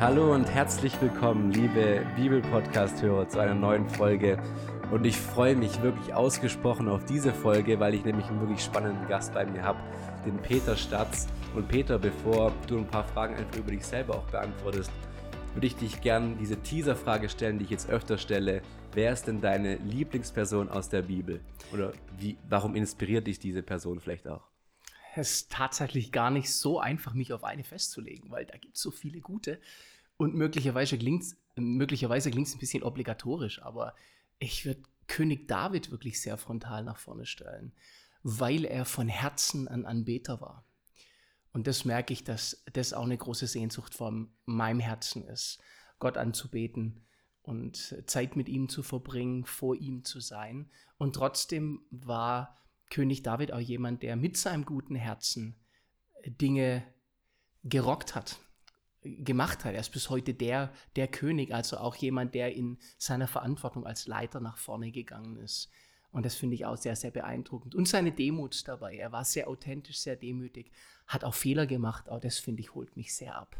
Hallo und herzlich willkommen, liebe Bibel-Podcast-Hörer, zu einer neuen Folge. Und ich freue mich wirklich ausgesprochen auf diese Folge, weil ich nämlich einen wirklich spannenden Gast bei mir habe, den Peter Statz. Und Peter, bevor du ein paar Fragen einfach über dich selber auch beantwortest, würde ich dich gern diese Teaser-Frage stellen, die ich jetzt öfter stelle. Wer ist denn deine Lieblingsperson aus der Bibel? Oder wie, warum inspiriert dich diese Person vielleicht auch? Es ist tatsächlich gar nicht so einfach, mich auf eine festzulegen, weil da gibt es so viele gute. Und möglicherweise klingt es möglicherweise klingt's ein bisschen obligatorisch, aber ich würde König David wirklich sehr frontal nach vorne stellen, weil er von Herzen ein Anbeter war. Und das merke ich, dass das auch eine große Sehnsucht von meinem Herzen ist, Gott anzubeten und Zeit mit ihm zu verbringen, vor ihm zu sein. Und trotzdem war König David auch jemand, der mit seinem guten Herzen Dinge gerockt hat, gemacht hat. Er ist bis heute der, der König, also auch jemand, der in seiner Verantwortung als Leiter nach vorne gegangen ist. Und das finde ich auch sehr, sehr beeindruckend. Und seine Demut dabei. Er war sehr authentisch, sehr demütig, hat auch Fehler gemacht. Auch das finde ich, holt mich sehr ab.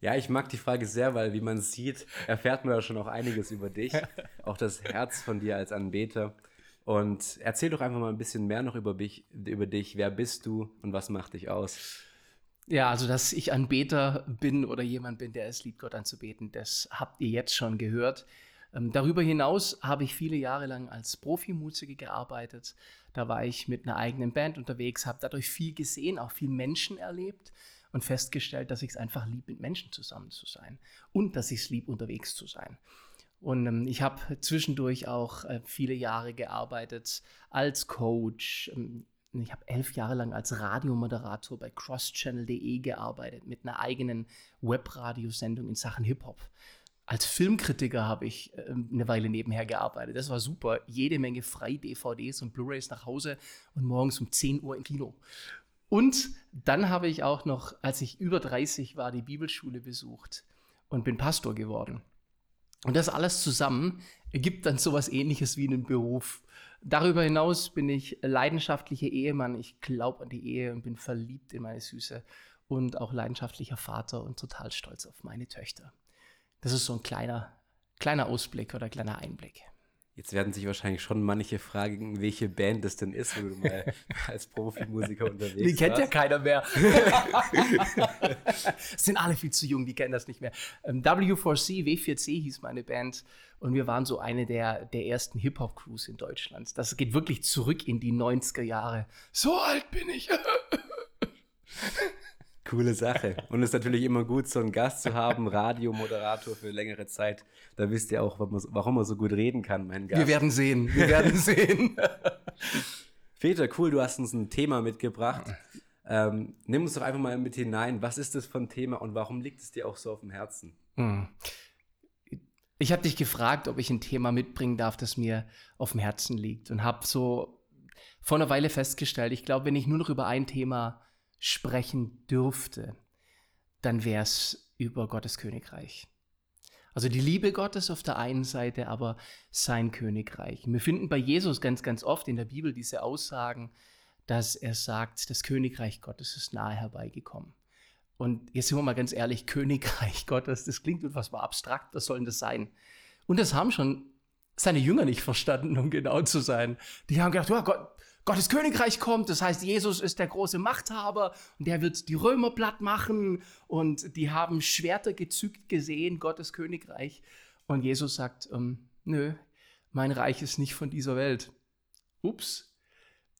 Ja, ich mag die Frage sehr, weil wie man sieht, erfährt man ja schon auch einiges über dich. auch das Herz von dir als Anbeter. Und erzähl doch einfach mal ein bisschen mehr noch über, mich, über dich. Wer bist du und was macht dich aus? Ja, also dass ich Anbeter bin oder jemand bin, der es liebt, Gott anzubeten, das habt ihr jetzt schon gehört. Ähm, darüber hinaus habe ich viele Jahre lang als Profimusiker gearbeitet. Da war ich mit einer eigenen Band unterwegs, habe dadurch viel gesehen, auch viel Menschen erlebt und festgestellt, dass ich es einfach lieb, mit Menschen zusammen zu sein und dass ich es lieb, unterwegs zu sein. Und ähm, ich habe zwischendurch auch äh, viele Jahre gearbeitet als Coach. Ähm, ich habe elf Jahre lang als Radiomoderator bei crosschannel.de gearbeitet mit einer eigenen Webradiosendung in Sachen Hip-Hop als Filmkritiker habe ich äh, eine Weile nebenher gearbeitet. Das war super. Jede Menge frei DVDs und Blu-rays nach Hause und morgens um 10 Uhr im Kino. Und dann habe ich auch noch, als ich über 30 war, die Bibelschule besucht und bin Pastor geworden. Und das alles zusammen ergibt dann sowas ähnliches wie einen Beruf. Darüber hinaus bin ich leidenschaftlicher Ehemann. Ich glaube an die Ehe und bin verliebt in meine Süße und auch leidenschaftlicher Vater und total stolz auf meine Töchter. Das ist so ein kleiner, kleiner Ausblick oder kleiner Einblick. Jetzt werden sich wahrscheinlich schon manche fragen, welche Band das denn ist, wo du mal als Profimusiker unterwegs bist. Die kennt ja keiner mehr. sind alle viel zu jung, die kennen das nicht mehr. Ähm, W4C, W4C hieß meine Band und wir waren so eine der, der ersten Hip-Hop-Crews in Deutschland. Das geht wirklich zurück in die 90er Jahre. So alt bin ich. Coole Sache. Und es ist natürlich immer gut, so einen Gast zu haben, Radiomoderator für längere Zeit. Da wisst ihr auch, warum er so gut reden kann, mein Gast. Wir werden sehen. Wir werden sehen. Peter, cool, du hast uns ein Thema mitgebracht. Ähm, nimm uns doch einfach mal mit hinein. Was ist das für ein Thema und warum liegt es dir auch so auf dem Herzen? Hm. Ich habe dich gefragt, ob ich ein Thema mitbringen darf, das mir auf dem Herzen liegt und habe so vor einer Weile festgestellt, ich glaube, wenn ich nur noch über ein Thema sprechen dürfte, dann wäre es über Gottes Königreich. Also die Liebe Gottes auf der einen Seite, aber sein Königreich. Wir finden bei Jesus ganz, ganz oft in der Bibel diese Aussagen, dass er sagt, das Königreich Gottes ist nahe herbeigekommen. Und jetzt sind wir mal ganz ehrlich, Königreich Gottes, das klingt etwas abstrakt, was soll denn das sein? Und das haben schon seine Jünger nicht verstanden, um genau zu sein. Die haben gedacht, oh Gott, Gottes Königreich kommt, das heißt, Jesus ist der große Machthaber und der wird die Römer platt machen und die haben Schwerter gezückt gesehen, Gottes Königreich. Und Jesus sagt, ähm, nö, mein Reich ist nicht von dieser Welt. Ups.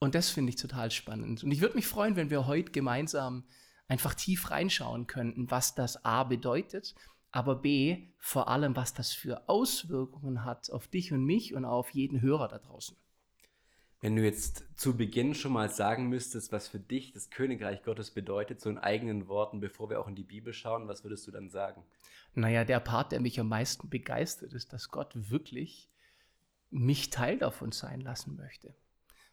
Und das finde ich total spannend. Und ich würde mich freuen, wenn wir heute gemeinsam einfach tief reinschauen könnten, was das A bedeutet, aber B, vor allem, was das für Auswirkungen hat auf dich und mich und auf jeden Hörer da draußen. Wenn du jetzt zu Beginn schon mal sagen müsstest, was für dich das Königreich Gottes bedeutet, so in eigenen Worten, bevor wir auch in die Bibel schauen, was würdest du dann sagen? Naja, der Part, der mich am meisten begeistert, ist, dass Gott wirklich mich Teil davon sein lassen möchte.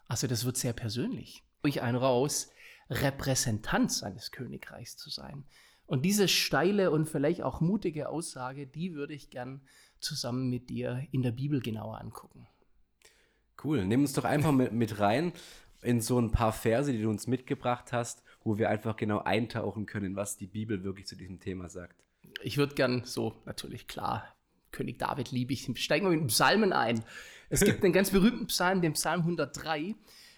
Also das wird sehr persönlich. Durch ein raus, Repräsentant seines Königreichs zu sein. Und diese steile und vielleicht auch mutige Aussage, die würde ich gern zusammen mit dir in der Bibel genauer angucken. Cool. Nimm uns doch einfach mit, rein in so ein paar Verse, die du uns mitgebracht hast, wo wir einfach genau eintauchen können, was die Bibel wirklich zu diesem Thema sagt. ich würde gern so, natürlich klar, König David liebe ich. Steigen wir mit den Psalmen ein. Es gibt einen ganz berühmten Psalm, den Psalm 103.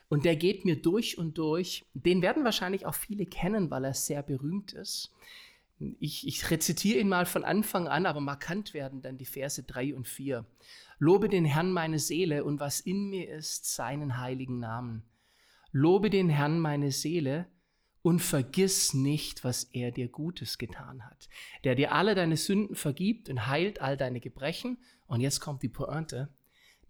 Und der geht mir durch und durch. Den werden wahrscheinlich auch viele kennen, weil er sehr berühmt ist. Ich, ich rezitiere ihn mal von Anfang an, aber markant werden dann die Verse 3 und 4. Lobe den Herrn meine Seele und was in mir ist, seinen heiligen Namen. Lobe den Herrn meine Seele und vergiss nicht, was er dir Gutes getan hat. Der dir alle deine Sünden vergibt und heilt all deine Gebrechen. Und jetzt kommt die Pointe,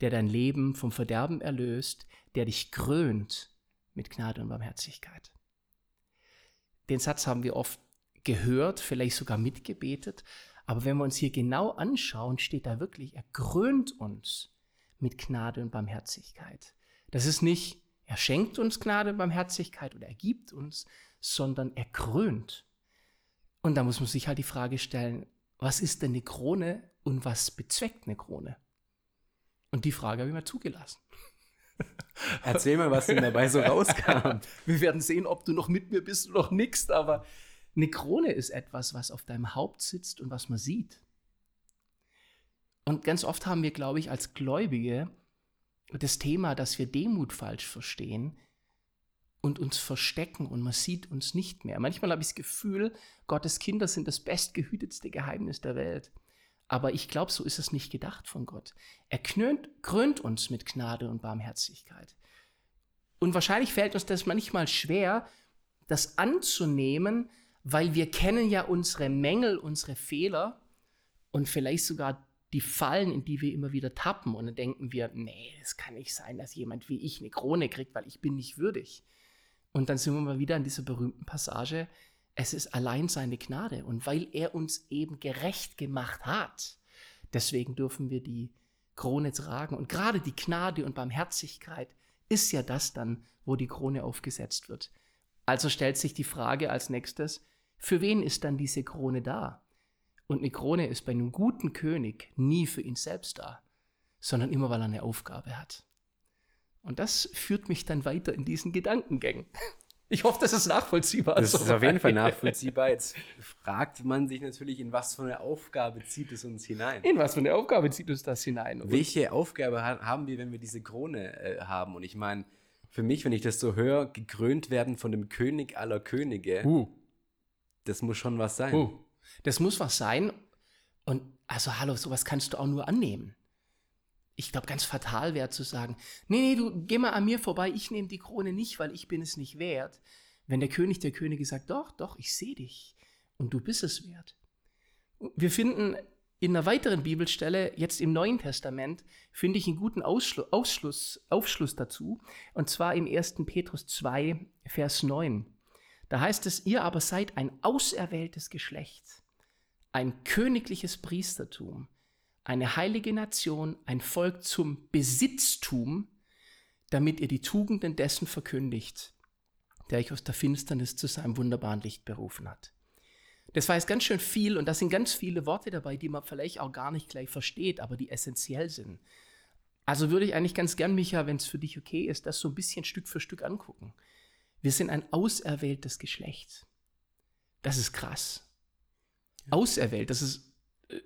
der dein Leben vom Verderben erlöst, der dich krönt mit Gnade und Barmherzigkeit. Den Satz haben wir oft gehört, vielleicht sogar mitgebetet, aber wenn wir uns hier genau anschauen, steht da wirklich, er krönt uns mit Gnade und Barmherzigkeit. Das ist nicht, er schenkt uns Gnade und Barmherzigkeit oder er gibt uns, sondern er krönt. Und da muss man sich halt die Frage stellen, was ist denn eine Krone und was bezweckt eine Krone? Und die Frage habe ich mal zugelassen. Erzähl mal, was denn dabei so rauskam. Wir werden sehen, ob du noch mit mir bist oder noch nix, aber eine Krone ist etwas, was auf deinem Haupt sitzt und was man sieht. Und ganz oft haben wir, glaube ich, als Gläubige das Thema, dass wir Demut falsch verstehen und uns verstecken und man sieht uns nicht mehr. Manchmal habe ich das Gefühl, Gottes Kinder sind das bestgehütetste Geheimnis der Welt. Aber ich glaube, so ist es nicht gedacht von Gott. Er krönt, krönt uns mit Gnade und Barmherzigkeit. Und wahrscheinlich fällt uns das manchmal schwer, das anzunehmen, weil wir kennen ja unsere Mängel, unsere Fehler und vielleicht sogar die Fallen, in die wir immer wieder tappen. Und dann denken wir, nee, es kann nicht sein, dass jemand wie ich eine Krone kriegt, weil ich bin nicht würdig. Und dann sind wir mal wieder in dieser berühmten Passage, es ist allein seine Gnade. Und weil er uns eben gerecht gemacht hat, deswegen dürfen wir die Krone tragen. Und gerade die Gnade und Barmherzigkeit ist ja das dann, wo die Krone aufgesetzt wird. Also stellt sich die Frage als nächstes, für wen ist dann diese Krone da? Und eine Krone ist bei einem guten König nie für ihn selbst da, sondern immer, weil er eine Aufgabe hat. Und das führt mich dann weiter in diesen Gedankengängen. Ich hoffe, das ist nachvollziehbar. Das ist auf jeden Fall nachvollziehbar. Jetzt fragt man sich natürlich, in was für eine Aufgabe zieht es uns hinein? In was für eine Aufgabe zieht uns das hinein? Und Welche Aufgabe haben wir, wenn wir diese Krone äh, haben? Und ich meine, für mich, wenn ich das so höre, gekrönt werden von dem König aller Könige, uh. Das muss schon was sein. Uh. Das muss was sein. Und also, hallo, sowas kannst du auch nur annehmen ich glaube, ganz fatal wäre zu sagen, nee, nee, du geh mal an mir vorbei, ich nehme die Krone nicht, weil ich bin es nicht wert. Wenn der König der Könige sagt, doch, doch, ich sehe dich und du bist es wert. Wir finden in einer weiteren Bibelstelle, jetzt im Neuen Testament, finde ich einen guten Ausschluss, Ausschluss, Aufschluss dazu, und zwar im 1. Petrus 2, Vers 9. Da heißt es, ihr aber seid ein auserwähltes Geschlecht, ein königliches Priestertum, eine heilige Nation, ein Volk zum Besitztum, damit ihr die Tugenden dessen verkündigt, der euch aus der Finsternis zu seinem wunderbaren Licht berufen hat. Das war jetzt ganz schön viel und da sind ganz viele Worte dabei, die man vielleicht auch gar nicht gleich versteht, aber die essentiell sind. Also würde ich eigentlich ganz gern, Micha, wenn es für dich okay ist, das so ein bisschen Stück für Stück angucken. Wir sind ein auserwähltes Geschlecht. Das ist krass. Auserwählt, das ist äh,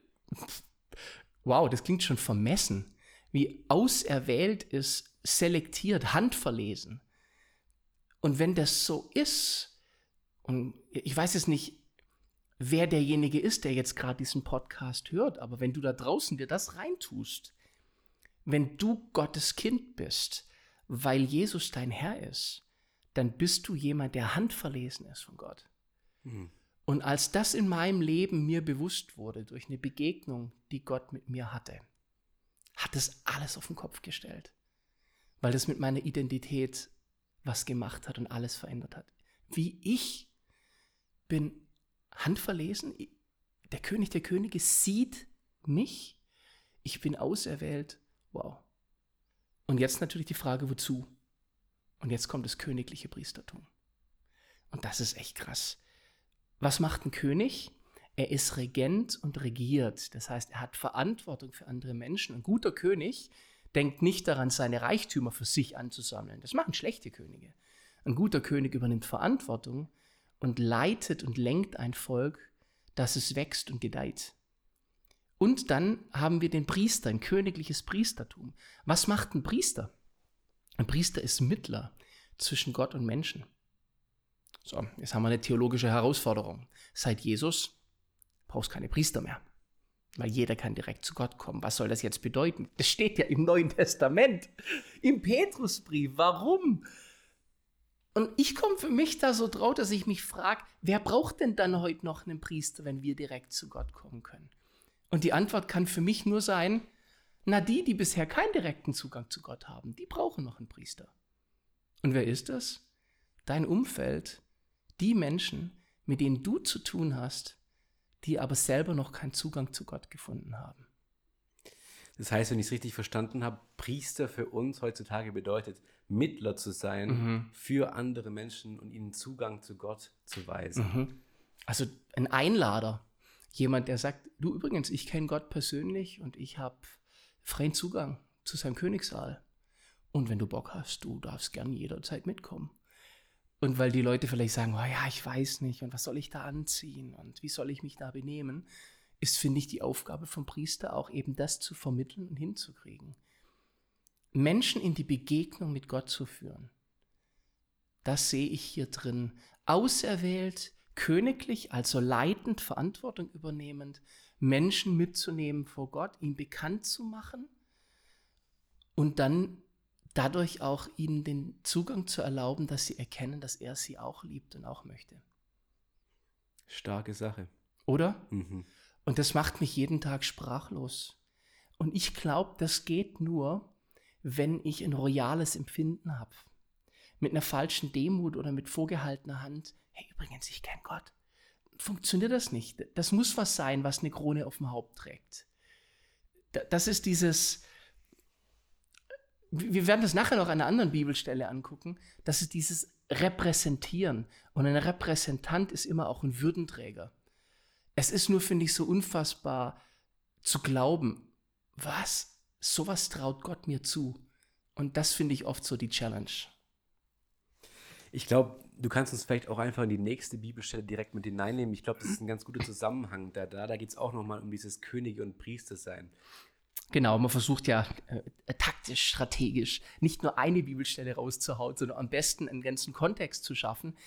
wow, das klingt schon vermessen, wie auserwählt ist, selektiert, handverlesen. Und wenn das so ist, und ich weiß jetzt nicht, wer derjenige ist, der jetzt gerade diesen Podcast hört, aber wenn du da draußen dir das reintust, wenn du Gottes Kind bist, weil Jesus dein Herr ist, dann bist du jemand, der handverlesen ist von Gott. Mhm. Und als das in meinem Leben mir bewusst wurde durch eine Begegnung, die Gott mit mir hatte, hat es alles auf den Kopf gestellt, weil das mit meiner Identität was gemacht hat und alles verändert hat. Wie ich bin handverlesen, der König der Könige sieht mich, ich bin auserwählt, wow. Und jetzt natürlich die Frage, wozu? Und jetzt kommt das königliche Priestertum. Und das ist echt krass. Was macht ein König? Er ist Regent und regiert. Das heißt, er hat Verantwortung für andere Menschen. Ein guter König denkt nicht daran, seine Reichtümer für sich anzusammeln. Das machen schlechte Könige. Ein guter König übernimmt Verantwortung und leitet und lenkt ein Volk, dass es wächst und gedeiht. Und dann haben wir den Priester, ein königliches Priestertum. Was macht ein Priester? Ein Priester ist Mittler zwischen Gott und Menschen. So, jetzt haben wir eine theologische Herausforderung. Seit Jesus brauchst keine Priester mehr, weil jeder kann direkt zu Gott kommen. Was soll das jetzt bedeuten? Das steht ja im Neuen Testament, im Petrusbrief. Warum? Und ich komme für mich da so drauf, dass ich mich frage, wer braucht denn dann heute noch einen Priester, wenn wir direkt zu Gott kommen können? Und die Antwort kann für mich nur sein, na die, die bisher keinen direkten Zugang zu Gott haben, die brauchen noch einen Priester. Und wer ist das? Dein Umfeld, die Menschen, mit denen du zu tun hast, die aber selber noch keinen Zugang zu Gott gefunden haben. Das heißt, wenn ich es richtig verstanden habe, Priester für uns heutzutage bedeutet, Mittler zu sein mhm. für andere Menschen und ihnen Zugang zu Gott zu weisen. Mhm. Also ein Einlader, jemand, der sagt, du übrigens, ich kenne Gott persönlich und ich habe freien Zugang zu seinem Königssaal. Und wenn du Bock hast, du darfst gern jederzeit mitkommen. Und weil die Leute vielleicht sagen, oh ja, ich weiß nicht und was soll ich da anziehen und wie soll ich mich da benehmen, ist, finde ich, die Aufgabe vom Priester auch eben das zu vermitteln und hinzukriegen. Menschen in die Begegnung mit Gott zu führen. Das sehe ich hier drin. Auserwählt, königlich, also leitend, Verantwortung übernehmend, Menschen mitzunehmen vor Gott, ihm bekannt zu machen und dann dadurch auch ihnen den Zugang zu erlauben, dass sie erkennen, dass er sie auch liebt und auch möchte. Starke Sache. Oder? Mhm. Und das macht mich jeden Tag sprachlos. Und ich glaube, das geht nur, wenn ich ein royales Empfinden habe. Mit einer falschen Demut oder mit vorgehaltener Hand. Hey, übrigens, ich kenne Gott. Funktioniert das nicht. Das muss was sein, was eine Krone auf dem Haupt trägt. Das ist dieses, wir werden das nachher noch an einer anderen Bibelstelle angucken, das ist dieses Repräsentieren. Und ein Repräsentant ist immer auch ein Würdenträger. Es ist nur, finde ich, so unfassbar zu glauben, was, sowas traut Gott mir zu. Und das finde ich oft so die Challenge. Ich glaube, du kannst uns vielleicht auch einfach in die nächste Bibelstelle direkt mit hineinnehmen. Ich glaube, das ist ein ganz guter Zusammenhang. Da, da, da geht es auch nochmal um dieses Könige und Priester sein. Genau, man versucht ja äh, taktisch, strategisch nicht nur eine Bibelstelle rauszuhauen, sondern am besten einen ganzen Kontext zu schaffen,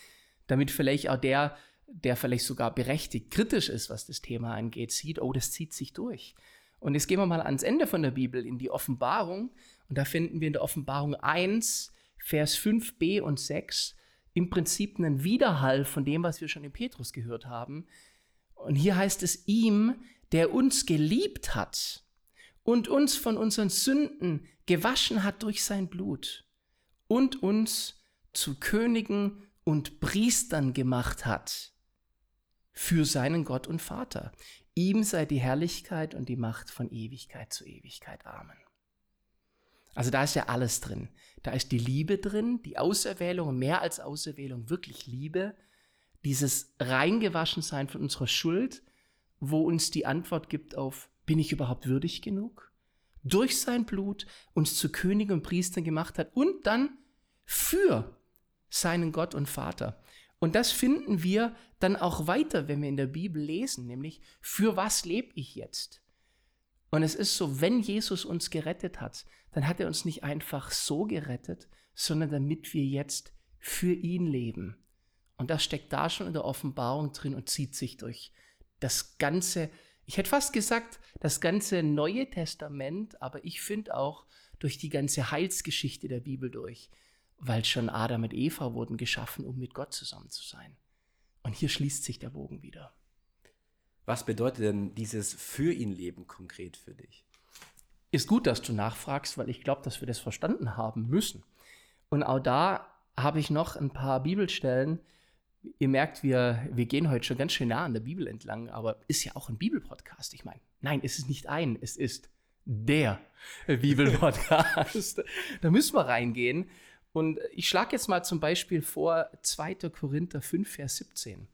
damit vielleicht auch der, der vielleicht sogar berechtigt kritisch ist, was das Thema angeht, sieht, oh, das zieht sich durch. Und jetzt gehen wir mal ans Ende von der Bibel, in die Offenbarung. Und da finden wir in der Offenbarung 1, Vers 5b und 6 im Prinzip einen Widerhall von dem, was wir schon in Petrus gehört haben. Und hier heißt es ihm, der uns geliebt hat und uns von unseren Sünden gewaschen hat durch sein Blut und uns zu Königen und Priestern gemacht hat für seinen Gott und Vater. Ihm sei die Herrlichkeit und die Macht von Ewigkeit zu Ewigkeit. Amen. Also da ist ja alles drin. Da ist die Liebe drin, die Auserwählung, mehr als Auserwählung, wirklich Liebe, dieses Reingewaschensein von unserer Schuld, wo uns die Antwort gibt auf bin ich überhaupt würdig genug? Durch sein Blut uns zu Königen und Priestern gemacht hat und dann für seinen Gott und Vater. Und das finden wir dann auch weiter, wenn wir in der Bibel lesen, nämlich für was lebe ich jetzt? Und es ist so, wenn Jesus uns gerettet hat, dann hat er uns nicht einfach so gerettet, sondern damit wir jetzt für ihn leben. Und das steckt da schon in der Offenbarung drin und zieht sich durch das ganze ich hätte fast gesagt, das ganze Neue Testament, aber ich finde auch durch die ganze Heilsgeschichte der Bibel durch, weil schon Adam und Eva wurden geschaffen, um mit Gott zusammen zu sein. Und hier schließt sich der Bogen wieder. Was bedeutet denn dieses für ihn Leben konkret für dich? Ist gut, dass du nachfragst, weil ich glaube, dass wir das verstanden haben müssen. Und auch da habe ich noch ein paar Bibelstellen, Ihr merkt, wir, wir gehen heute schon ganz schön nah an der Bibel entlang, aber ist ja auch ein Bibelpodcast. Ich meine, nein, es ist nicht ein, es ist der Bibelpodcast. da müssen wir reingehen. Und ich schlage jetzt mal zum Beispiel vor 2. Korinther 5, Vers 17,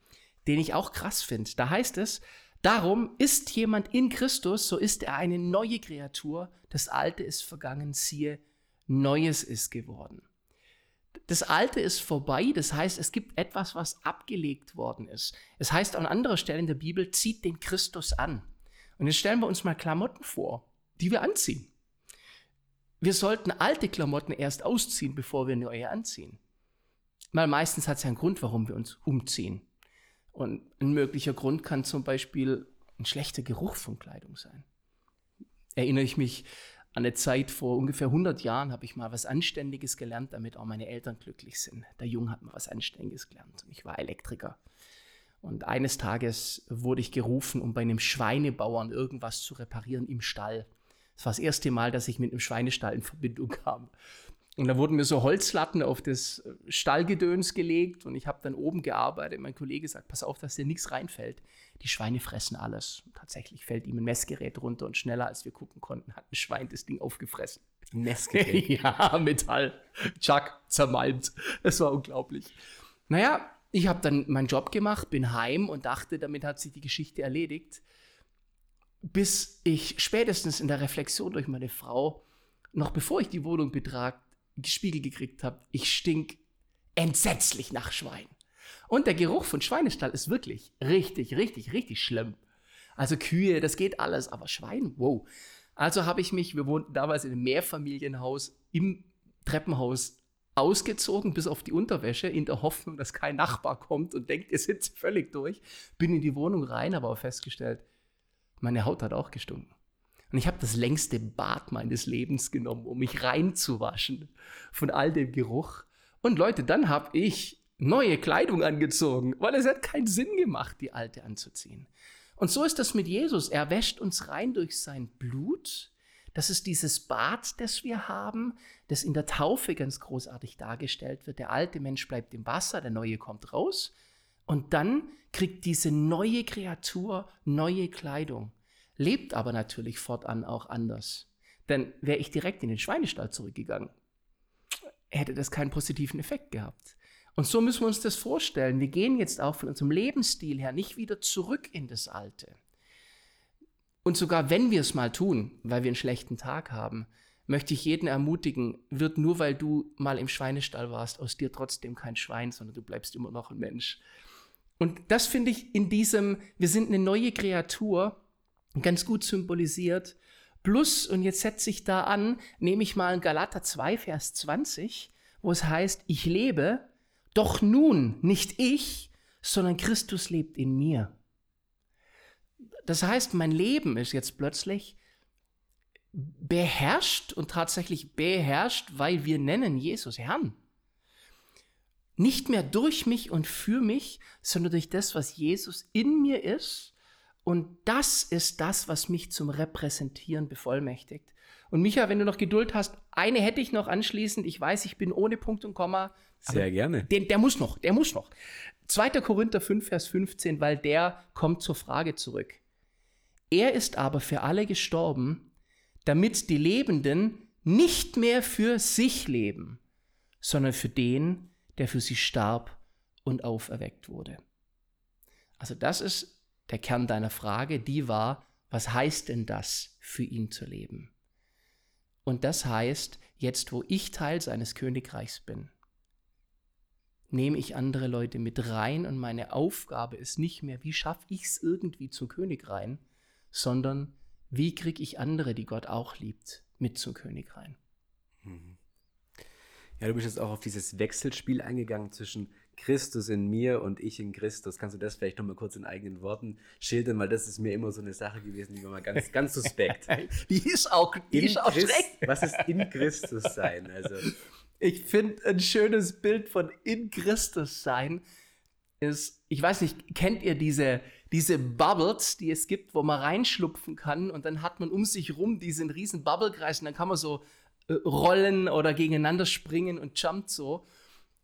den ich auch krass finde. Da heißt es, darum ist jemand in Christus, so ist er eine neue Kreatur. Das Alte ist vergangen, siehe, Neues ist geworden. Das Alte ist vorbei, das heißt, es gibt etwas, was abgelegt worden ist. Es heißt an anderer Stelle in der Bibel, zieht den Christus an. Und jetzt stellen wir uns mal Klamotten vor, die wir anziehen. Wir sollten alte Klamotten erst ausziehen, bevor wir neue anziehen. Weil meistens hat es ja einen Grund, warum wir uns umziehen. Und ein möglicher Grund kann zum Beispiel ein schlechter Geruch von Kleidung sein. Erinnere ich mich an eine Zeit vor ungefähr 100 Jahren, habe ich mal was Anständiges gelernt, damit auch meine Eltern glücklich sind. Der Junge hat mal was Anständiges gelernt und ich war Elektriker. Und eines Tages wurde ich gerufen, um bei einem Schweinebauern irgendwas zu reparieren im Stall. Das war das erste Mal, dass ich mit einem Schweinestall in Verbindung kam. Und da wurden mir so Holzlatten auf das Stallgedöns gelegt und ich habe dann oben gearbeitet. Mein Kollege sagt, pass auf, dass dir nichts reinfällt. Die Schweine fressen alles. Und tatsächlich fällt ihm ein Messgerät runter und schneller als wir gucken konnten, hat ein Schwein das Ding aufgefressen. Messgerät? ja, Metall. Chuck, zermalmt. Das war unglaublich. Naja, ich habe dann meinen Job gemacht, bin heim und dachte, damit hat sich die Geschichte erledigt. Bis ich spätestens in der Reflexion durch meine Frau, noch bevor ich die Wohnung betrag, gespiegelt gekriegt habe, ich stink entsetzlich nach Schwein. Und der Geruch von Schweinestall ist wirklich richtig, richtig, richtig schlimm. Also Kühe, das geht alles, aber Schwein, wow. Also habe ich mich, wir wohnten damals in einem Mehrfamilienhaus, im Treppenhaus ausgezogen bis auf die Unterwäsche in der Hoffnung, dass kein Nachbar kommt und denkt, ihr sitzt völlig durch. Bin in die Wohnung rein, aber auch festgestellt, meine Haut hat auch gestunken. Und ich habe das längste Bad meines Lebens genommen, um mich reinzuwaschen von all dem Geruch. Und Leute, dann habe ich neue Kleidung angezogen, weil es hat keinen Sinn gemacht, die alte anzuziehen. Und so ist das mit Jesus. Er wäscht uns rein durch sein Blut. Das ist dieses Bad, das wir haben, das in der Taufe ganz großartig dargestellt wird. Der alte Mensch bleibt im Wasser, der neue kommt raus. Und dann kriegt diese neue Kreatur neue Kleidung lebt aber natürlich fortan auch anders. Denn wäre ich direkt in den Schweinestall zurückgegangen, hätte das keinen positiven Effekt gehabt. Und so müssen wir uns das vorstellen. Wir gehen jetzt auch von unserem Lebensstil her nicht wieder zurück in das Alte. Und sogar wenn wir es mal tun, weil wir einen schlechten Tag haben, möchte ich jeden ermutigen, wird nur weil du mal im Schweinestall warst, aus dir trotzdem kein Schwein, sondern du bleibst immer noch ein Mensch. Und das finde ich in diesem, wir sind eine neue Kreatur, ganz gut symbolisiert. Plus, und jetzt setze ich da an, nehme ich mal Galater 2, Vers 20, wo es heißt, ich lebe, doch nun nicht ich, sondern Christus lebt in mir. Das heißt, mein Leben ist jetzt plötzlich beherrscht und tatsächlich beherrscht, weil wir nennen Jesus Herrn. Nicht mehr durch mich und für mich, sondern durch das, was Jesus in mir ist und das ist das, was mich zum Repräsentieren bevollmächtigt. Und Micha, wenn du noch Geduld hast, eine hätte ich noch anschließend. Ich weiß, ich bin ohne Punkt und Komma. Sehr gerne. Den, der muss noch, der muss noch. 2. Korinther 5, Vers 15, weil der kommt zur Frage zurück. Er ist aber für alle gestorben, damit die Lebenden nicht mehr für sich leben, sondern für den, der für sie starb und auferweckt wurde. Also das ist der Kern deiner Frage, die war, was heißt denn das für ihn zu leben? Und das heißt, jetzt wo ich Teil seines Königreichs bin, nehme ich andere Leute mit rein und meine Aufgabe ist nicht mehr, wie schaffe ich es irgendwie zum König rein, sondern wie kriege ich andere, die Gott auch liebt, mit zum König rein. Mhm. Ja, du bist jetzt auch auf dieses Wechselspiel eingegangen zwischen Christus in mir und ich in Christus. Kannst du das vielleicht nochmal kurz in eigenen Worten schildern? Weil das ist mir immer so eine Sache gewesen, die war mal ganz, ganz suspekt. die ist auch, die ist auch Christ, Was ist in Christus sein? Also. Ich finde ein schönes Bild von in Christus sein ist, ich weiß nicht, kennt ihr diese, diese Bubbles, die es gibt, wo man reinschlupfen kann und dann hat man um sich rum diesen riesen Bubblecreis und dann kann man so äh, rollen oder gegeneinander springen und jumpt so.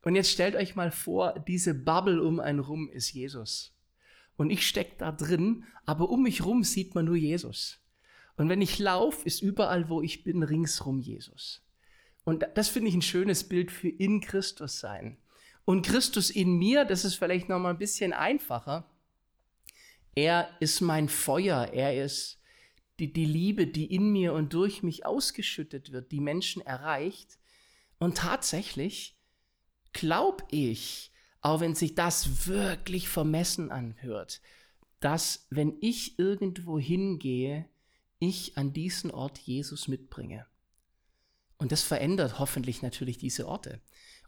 Und jetzt stellt euch mal vor, diese Bubble um einen rum ist Jesus. Und ich stecke da drin, aber um mich rum sieht man nur Jesus. Und wenn ich laufe, ist überall, wo ich bin, ringsrum Jesus. Und das finde ich ein schönes Bild für in Christus sein. Und Christus in mir, das ist vielleicht noch mal ein bisschen einfacher. Er ist mein Feuer, er ist die, die Liebe, die in mir und durch mich ausgeschüttet wird, die Menschen erreicht. Und tatsächlich glaube ich, auch wenn sich das wirklich vermessen anhört, dass wenn ich irgendwo hingehe, ich an diesen Ort Jesus mitbringe. Und das verändert hoffentlich natürlich diese Orte.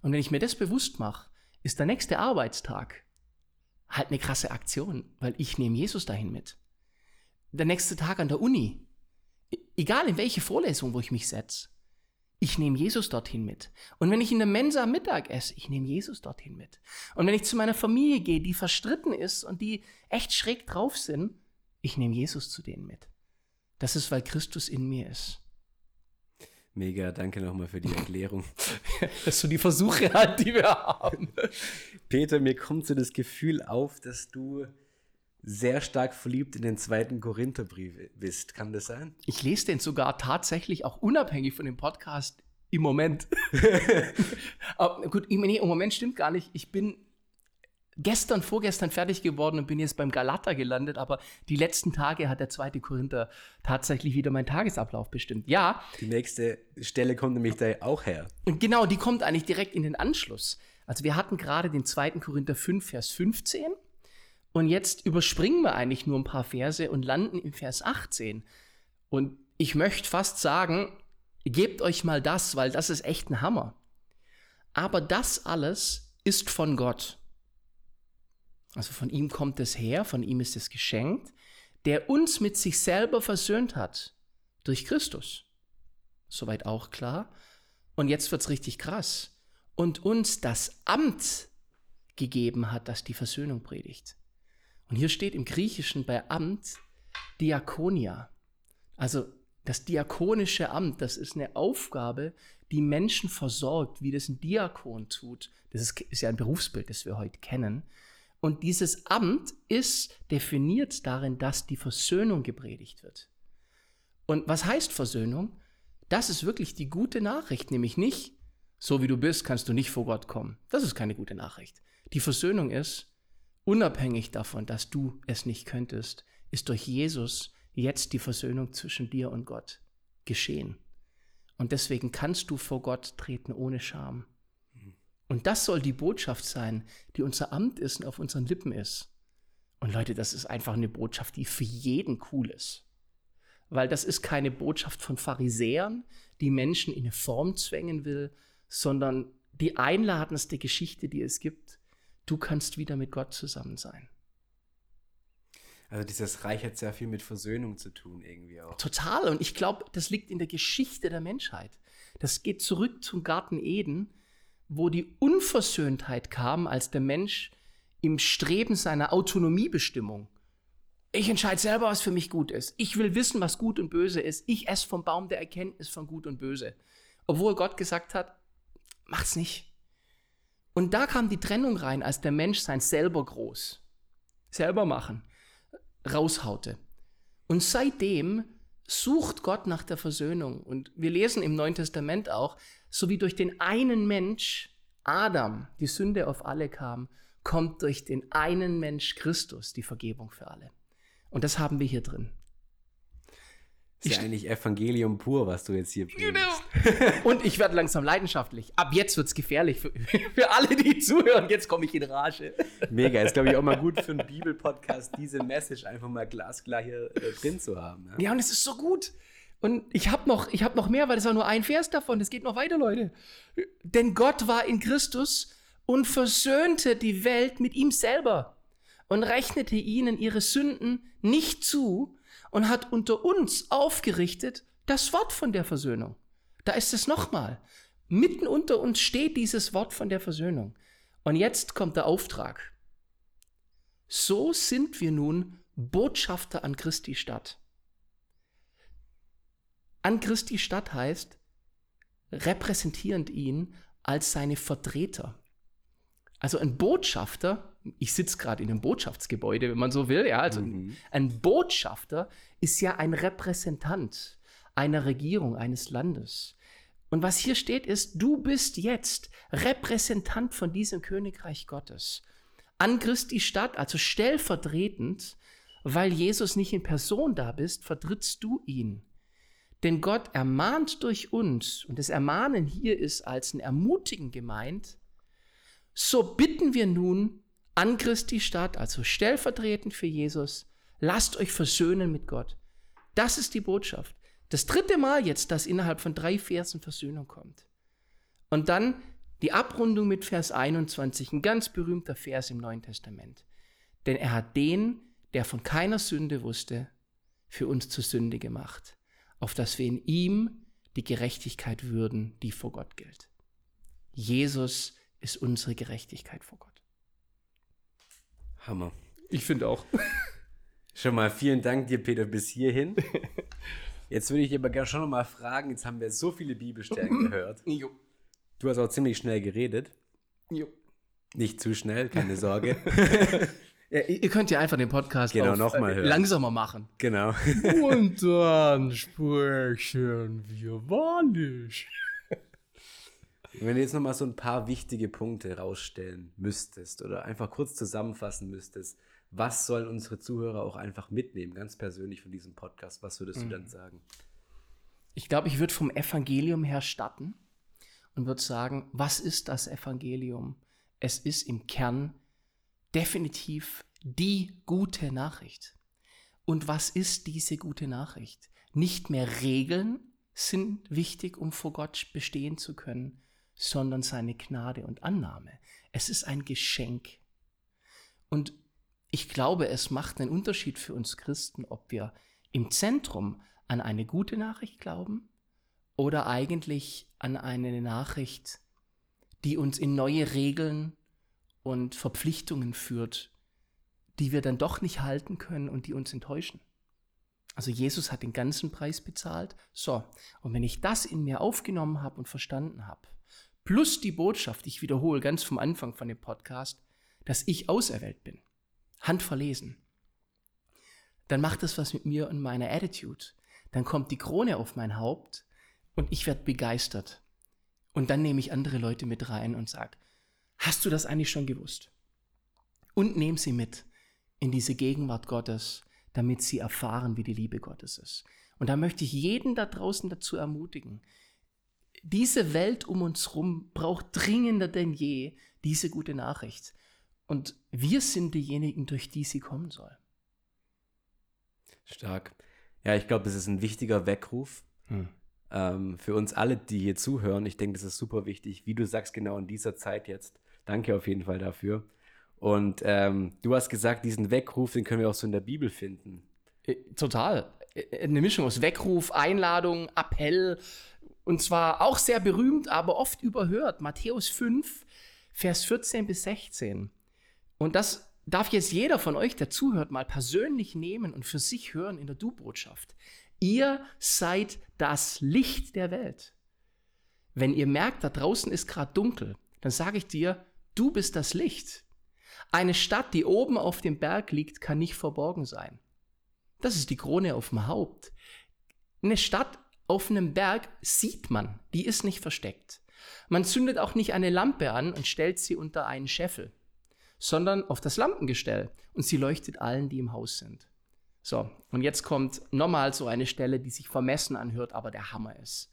Und wenn ich mir das bewusst mache, ist der nächste Arbeitstag halt eine krasse Aktion, weil ich nehme Jesus dahin mit. Der nächste Tag an der Uni, e-, egal in welche Vorlesung, wo ich mich setze, ich nehme Jesus dorthin mit. Und wenn ich in der Mensa Mittag esse, ich nehme Jesus dorthin mit. Und wenn ich zu meiner Familie gehe, die verstritten ist und die echt schräg drauf sind, ich nehme Jesus zu denen mit. Das ist, weil Christus in mir ist. Mega, danke nochmal für die Erklärung. das sind so die Versuche halt, die wir haben. Peter, mir kommt so das Gefühl auf, dass du sehr stark verliebt in den zweiten Korintherbrief bist. Kann das sein? Ich lese den sogar tatsächlich auch unabhängig von dem Podcast im Moment. Aber gut, nee, im Moment stimmt gar nicht. Ich bin gestern, vorgestern fertig geworden und bin jetzt beim Galata gelandet, aber die letzten Tage hat der zweite Korinther tatsächlich wieder meinen Tagesablauf bestimmt. Ja. Die nächste Stelle kommt nämlich da auch her. Und genau, die kommt eigentlich direkt in den Anschluss. Also wir hatten gerade den zweiten Korinther 5, Vers 15 und jetzt überspringen wir eigentlich nur ein paar Verse und landen im Vers 18. Und ich möchte fast sagen, gebt euch mal das, weil das ist echt ein Hammer. Aber das alles ist von Gott. Also von ihm kommt es her, von ihm ist es geschenkt, der uns mit sich selber versöhnt hat durch Christus. Soweit auch klar. Und jetzt wird es richtig krass. Und uns das Amt gegeben hat, das die Versöhnung predigt. Und hier steht im Griechischen bei Amt Diakonia. Also das diakonische Amt, das ist eine Aufgabe, die Menschen versorgt, wie das ein Diakon tut. Das ist, ist ja ein Berufsbild, das wir heute kennen. Und dieses Amt ist definiert darin, dass die Versöhnung gepredigt wird. Und was heißt Versöhnung? Das ist wirklich die gute Nachricht, nämlich nicht, so wie du bist, kannst du nicht vor Gott kommen. Das ist keine gute Nachricht. Die Versöhnung ist, unabhängig davon, dass du es nicht könntest, ist durch Jesus jetzt die Versöhnung zwischen dir und Gott geschehen. Und deswegen kannst du vor Gott treten ohne Scham. Und das soll die Botschaft sein, die unser Amt ist und auf unseren Lippen ist. Und Leute, das ist einfach eine Botschaft, die für jeden cool ist. Weil das ist keine Botschaft von Pharisäern, die Menschen in eine Form zwängen will, sondern die einladendste Geschichte, die es gibt, du kannst wieder mit Gott zusammen sein. Also dieses Reich hat sehr viel mit Versöhnung zu tun irgendwie auch. Total. Und ich glaube, das liegt in der Geschichte der Menschheit. Das geht zurück zum Garten Eden, wo die Unversöhntheit kam, als der Mensch im Streben seiner Autonomiebestimmung. Ich entscheide selber, was für mich gut ist. Ich will wissen, was gut und böse ist. Ich esse vom Baum der Erkenntnis von gut und böse. Obwohl Gott gesagt hat, mach's nicht. Und da kam die Trennung rein, als der Mensch sein selber groß, selber machen, raushaute. Und seitdem sucht Gott nach der Versöhnung. Und wir lesen im Neuen Testament auch, so wie durch den einen Mensch Adam die Sünde auf alle kam, kommt durch den einen Mensch Christus die Vergebung für alle. Und das haben wir hier drin. Ist ja eigentlich Evangelium pur, was du jetzt hier predigst. Genau. Und ich werde langsam leidenschaftlich. Ab jetzt wird es gefährlich für, für, alle, die zuhören. Jetzt komme ich in Rage. Mega. Ist, glaube ich, auch mal gut für einen Bibelpodcast, diese Message einfach mal glasklar hier äh, drin zu haben. Ja. ja, und es ist so gut. Und ich habe noch, hab noch mehr, weil es auch nur ein Vers davon. Es geht noch weiter, Leute. Denn Gott war in Christus und versöhnte die Welt mit ihm selber und rechnete ihnen ihre Sünden nicht zu und hat unter uns aufgerichtet das Wort von der Versöhnung. Da ist es nochmal. Mitten unter uns steht dieses Wort von der Versöhnung. Und jetzt kommt der Auftrag. So sind wir nun Botschafter an Christi Stadt. An Christi Stadt heißt, repräsentierend ihn als seine Vertreter. Also ein Botschafter ich sitze gerade in einem Botschaftsgebäude, wenn man so will. Ja, also mhm. ein Botschafter ist ja ein Repräsentant einer Regierung, eines Landes. Und was hier steht, ist, du bist jetzt Repräsentant von diesem Königreich Gottes. An Christi Stadt, also stellvertretend, weil Jesus nicht in Person da bist, vertrittst du ihn. Denn Gott ermahnt durch uns, und das Ermahnen hier ist als ein Ermutigen gemeint, So bitten wir nun an Christi Stadt, also stellvertretend für Jesus, lasst euch versöhnen mit Gott. Das ist die Botschaft. Das dritte Mal jetzt, dass innerhalb von drei Versen Versöhnung kommt. Und dann die Abrundung mit Vers 21, ein ganz berühmter Vers im Neuen Testament. Denn er hat den, der von keiner Sünde wusste, für uns zur Sünde gemacht, auf dass wir in ihm die Gerechtigkeit würden, die vor Gott gilt. Jesus ist unsere Gerechtigkeit vor Gott. Hammer. Ich finde auch. Schon mal vielen Dank dir, Peter, bis hierhin. Jetzt würde ich aber gerne schon noch mal fragen, jetzt haben wir so viele Bibelstellen gehört. Jo. Du hast auch ziemlich schnell geredet. Jo. Nicht zu schnell, keine Sorge. Ja, ihr könnt ja einfach den Podcast Genau, auf, noch mal äh, hören. langsamer machen. genau. Und dann sprechen wir wahrlich. Wenn du jetzt noch mal so ein paar wichtige Punkte rausstellen müsstest oder einfach kurz zusammenfassen müsstest, was sollen unsere Zuhörer auch einfach mitnehmen, ganz persönlich von diesem Podcast, was würdest du dann sagen? Ich glaube, ich würde vom Evangelium her starten und würde sagen, was ist das Evangelium? Es ist im Kern definitiv die gute Nachricht. Und was ist diese gute Nachricht? Nicht mehr Regeln sind wichtig, um vor Gott bestehen zu können, sondern seine Gnade und Annahme. Es ist ein Geschenk. Und ich glaube, es macht einen Unterschied für uns Christen, ob wir im Zentrum an eine gute Nachricht glauben oder eigentlich an eine Nachricht, die uns in neue Regeln und Verpflichtungen führt, die wir dann doch nicht halten können und die uns enttäuschen. Also Jesus hat den ganzen Preis bezahlt. So, und wenn ich das in mir aufgenommen habe und verstanden habe, plus die Botschaft, ich wiederhole ganz vom Anfang von dem Podcast, dass ich auserwählt bin, handverlesen, dann macht das was mit mir und meiner Attitude. Dann kommt die Krone auf mein Haupt und ich werde begeistert. Und dann nehme ich andere Leute mit rein und sage, hast du das eigentlich schon gewusst? Und nehme sie mit in diese Gegenwart Gottes, damit sie erfahren, wie die Liebe Gottes ist. Und da möchte ich jeden da draußen dazu ermutigen. Diese Welt um uns herum braucht dringender denn je diese gute Nachricht. Und wir sind diejenigen, durch die sie kommen soll. Stark. Ja, ich glaube, das ist ein wichtiger Weckruf ähm, für uns alle, die hier zuhören. Ich denke, das ist super wichtig, wie du sagst, genau in dieser Zeit jetzt. Danke auf jeden Fall dafür. Und ähm, du hast gesagt, diesen Weckruf, den können wir auch so in der Bibel finden. Äh, Total. Äh, Eine Mischung aus Weckruf, Einladung, Appell. Und zwar auch sehr berühmt, aber oft überhört. Matthäus 5, Vers 14 bis 16. Und das darf jetzt jeder von euch, der zuhört, mal persönlich nehmen und für sich hören in der Du-Botschaft. Ihr seid das Licht der Welt. Wenn ihr merkt, da draußen ist gerade dunkel, dann sage ich dir, du bist das Licht. Eine Stadt, die oben auf dem Berg liegt, kann nicht verborgen sein. Das ist die Krone auf dem Haupt. Eine Stadt auf einem Berg sieht man, die ist nicht versteckt. Man zündet auch nicht eine Lampe an und stellt sie unter einen Scheffel, sondern auf das Lampengestell und sie leuchtet allen, die im Haus sind. So, und jetzt kommt nochmal so eine Stelle, die sich vermessen anhört, aber der Hammer ist.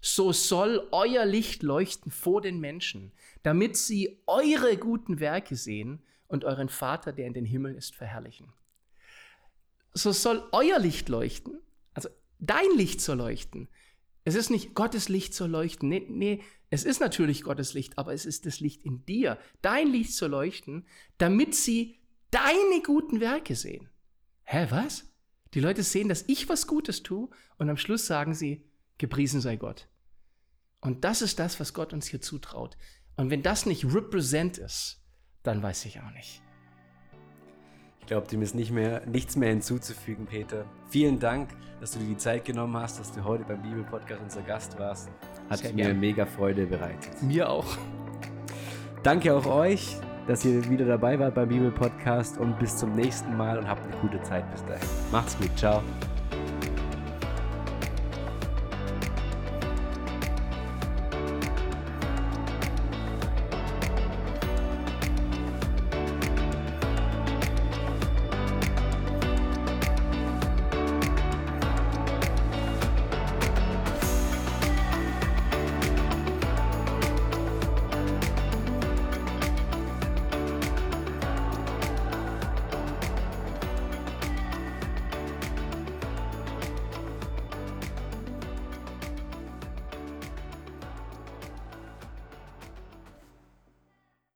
So soll euer Licht leuchten vor den Menschen, damit sie eure guten Werke sehen und euren Vater, der in den Himmeln ist, verherrlichen. So soll euer Licht leuchten, dein Licht soll leuchten. Es ist nicht Gottes Licht soll leuchten. Nee, nee, es ist natürlich Gottes Licht, aber es ist das Licht in dir. Dein Licht soll leuchten, damit sie deine guten Werke sehen. Hä, was? Die Leute sehen, dass ich was Gutes tue und am Schluss sagen sie, gepriesen sei Gott. Und das ist das, was Gott uns hier zutraut. Und wenn das nicht represent ist, dann weiß ich auch nicht. Ich glaube, dem ist nicht mehr, nichts mehr hinzuzufügen, Peter. Vielen Dank, dass du dir die Zeit genommen hast, dass du heute beim Bibelpodcast unser Gast warst. Hat Sehr mir gern. mega Freude bereitet. Mir auch. Danke auch euch, dass ihr wieder dabei wart beim Bibelpodcast und bis zum nächsten Mal und habt eine gute Zeit bis dahin. Macht's gut, ciao.